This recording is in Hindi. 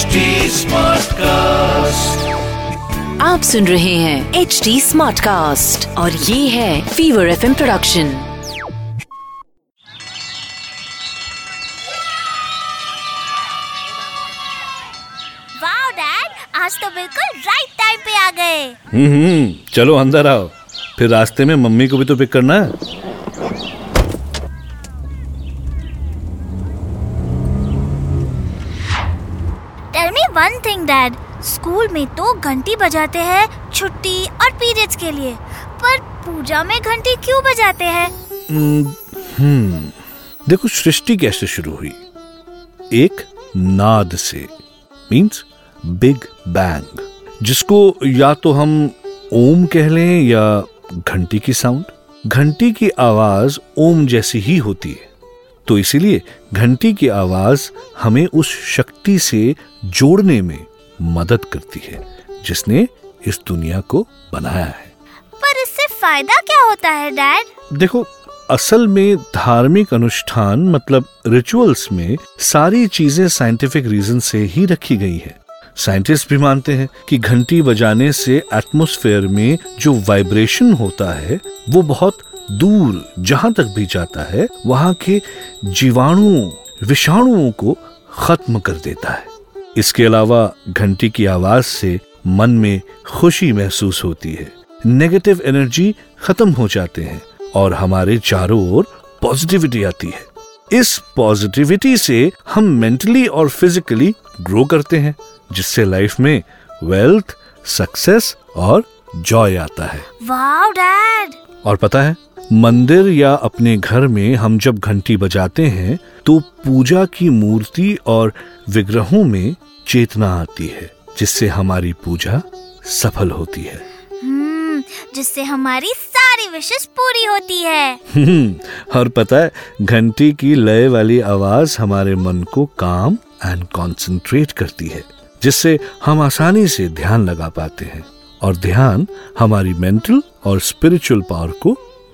HD Smartcast. आप सुन रहे हैं एच डी स्मार्ट कास्ट और ये है fever F production wow dad आज तो बिल्कुल राइट टाइम पे आ गए। हम्म चलो अंदर आओ। फिर रास्ते में मम्मी को भी तो पिक करना है। Tell me one thing dad school में तो घंटी बजाते हैं छुट्टी और पीरियड्स के लिए। पर पूजा में घंटी क्यों बजाते हैं? हम्म देखो, सृष्टि कैसे शुरू हुई? एक नाद से मींस बिग बैंग जिसको या तो हम ओम कह लें या घंटी की साउंड घंटी की आवाज़ ओम जैसी ही होती है। तो इसीलिए घंटी की आवाज़ हमें उस शक्ति से जोड़ने में मदद करती है जिसने इस दुनिया को बनाया है। पर इससे फ़ायदा क्या होता है डैड? देखो असल में धार्मिक अनुष्ठान मतलब रिचुअल्स में सारी चीज़ें साइंटिफिक रीजन से ही रखी गई है। साइंटिस्ट भी मानते हैं कि घंटी बजाने से एटमॉस्फेयर में जो वाइब्रेशन होता है वो बहुत दूर जहाँ तक भी जाता है वहाँ के जीवाणुओं विषाणुओं को खत्म कर देता है। इसके अलावा घंटी की आवाज़ से मन में खुशी महसूस होती है। नेगेटिव एनर्जी खत्म हो जाते हैं और हमारे चारों ओर पॉजिटिविटी आती है। इस पॉजिटिविटी से हम मेंटली और फिजिकली ग्रो करते हैं जिससे लाइफ में वेल्थ सक्सेस और जॉय आता है। वाओ डैड और पता है? मंदिर या अपने घर में हम जब घंटी बजाते हैं तो पूजा की मूर्ति और विग्रहों में चेतना आती है जिससे हमारी पूजा सफल होती है। हम्म जिससे हमारी सारी विशेष पूरी होती है। हम्म, और पता है घंटी की लय वाली आवाज़ हमारे मन को काम एंड कंसंट्रेट करती है जिससे हम आसानी से ध्यान लगा पाते हैं। और ध्यान हमारी मेंटल और स्पिरिचुअल पावर को